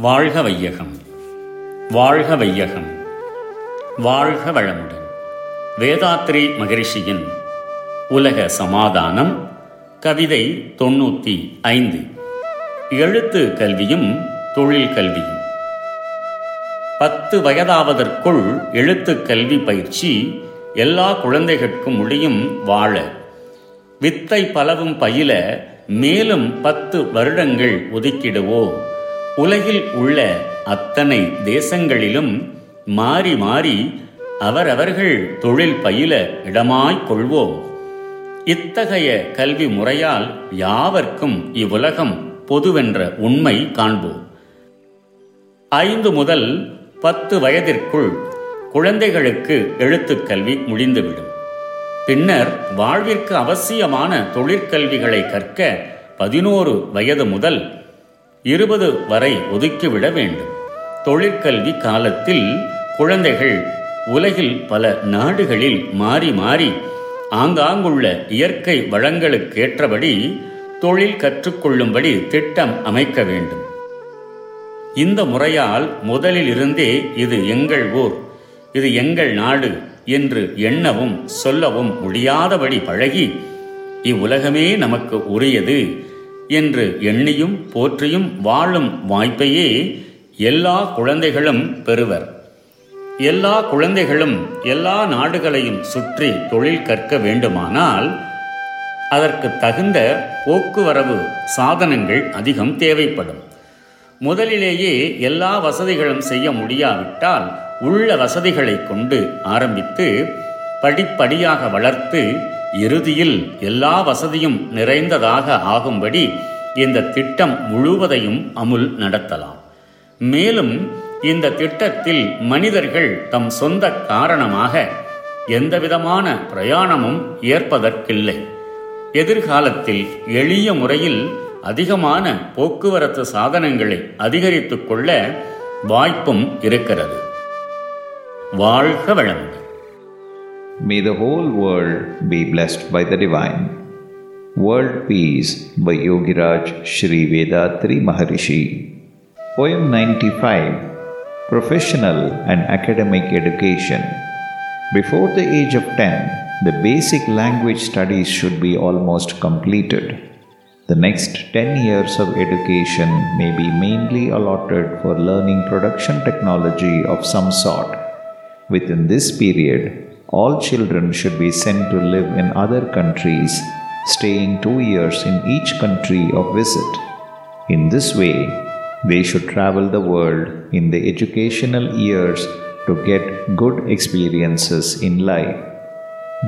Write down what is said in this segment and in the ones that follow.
வாழ்க வையகம் வாழ்க வையகம் வாழ்க வளமுடன். வேதாத்ரி மகரிஷியின் உலக சமாதானம் கவிதை தொண்ணூற்றி ஐந்து. எழுத்து கல்வியும் தொழில் கல்வியும். பத்து வயதாவதற்குள் எழுத்து கல்வி பயிற்சி எல்லா குழந்தைகளுக்கும் முடியும் வாழ. வித்தை பலவும் பயில மேலும் பத்து வருடங்கள் ஒதுக்கிடுவோம். உலகில் உள்ள அத்தனை தேசங்களிலும் மாறி மாறி அவரவர்கள் தொழில் பயில இடமாய்க் கொள்வோம். இத்தகைய கல்வி முறையால் யாவர்க்கும் இவ்வுலகம் பொதுவென்ற உண்மை காண்போம். ஐந்து முதல் பத்து வயதிற்குள் குழந்தைகளுக்கு எழுத்துக் கல்வி முடிந்துவிடும். பின்னர் வாழ்விற்கு அவசியமான தொழிற்கல்விகளை கற்க பதினோரு வயது முதல் இருபது வரை ஒதுக்கிவிட வேண்டும். தொழிற்கல்வி காலத்தில் குழந்தைகள் உலகில் பல நாடுகளில் மாறி மாறி ஆங்காங்குள்ள இயற்கை வளங்களுக்கேற்றபடி தொழில் கற்றுக்கொள்ளும்படி திட்டம் அமைக்க வேண்டும். இந்த முறையால் முதலில் இருந்தே இது எங்கள் ஊர் இது எங்கள் நாடு என்று எண்ணவும் சொல்லவும் முடியாதபடி பழகி இவ்வுலகமே நமக்கு உரியது. என்று எண்ணியும் போற்றியும் வாழும் வாய்ப்பையே எல்லா குழந்தைகளும் பெறுவர். எல்லா குழந்தைகளும் எல்லா நாடுகளையும் சுற்றி தொழில் கற்க வேண்டுமானால் அதற்கு தகுந்த போக்குவரவு சாதனங்கள் அதிகம் தேவைப்படும். முதலிலேயே எல்லா வசதிகளும் செய்ய முடியாவிட்டால் உள்ள வசதிகளை கொண்டு ஆரம்பித்து படிப்படியாக வளர்த்து இறுதியில் எல்லா வசதியும் நிறைந்ததாக ஆகும்படி இந்த திட்டம் முழுவதையும் அமுல் நடத்தலாம். மேலும் இந்த திட்டத்தில் மனிதர்கள் தம் சொந்த காரணமாக எந்தவிதமான பிரயாணமும் ஏற்பதற்கில்லை. எதிர்காலத்தில் எளிய முறையில் அதிகமான போக்குவரத்து சாதனங்களை அதிகரித்துக் கொள்ள வாய்ப்பும் இருக்கிறது. வாழ்க வளமுடன். May the whole world be blessed by the Divine. World Peace by Yogiraj Sri Vedatri Maharishi. Poem 95 Professional and Academic Education. Before the age of 10, the basic language studies should be almost completed. The next 10 years of education may be mainly allotted for learning production technology of some sort. Within this period, all children should be sent to live in other countries, staying two years in each country of visit. In this way, they should travel the world in the educational years to get good experiences in life.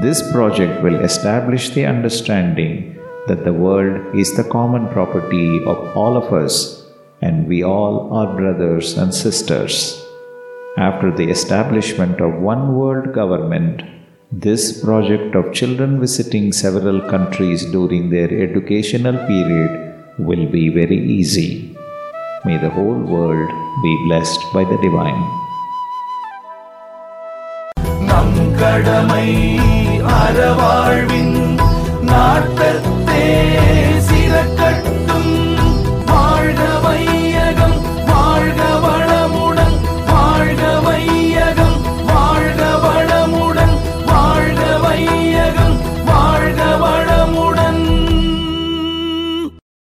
This project will establish the understanding that the world is the common property of all of us and we all are brothers and sisters. After the establishment of one world government, this project of children visiting several countries during their educational period will be very easy. May the whole world be blessed by the Divine. நம் கடமை அறவாழ்வின் நாட்டத்தே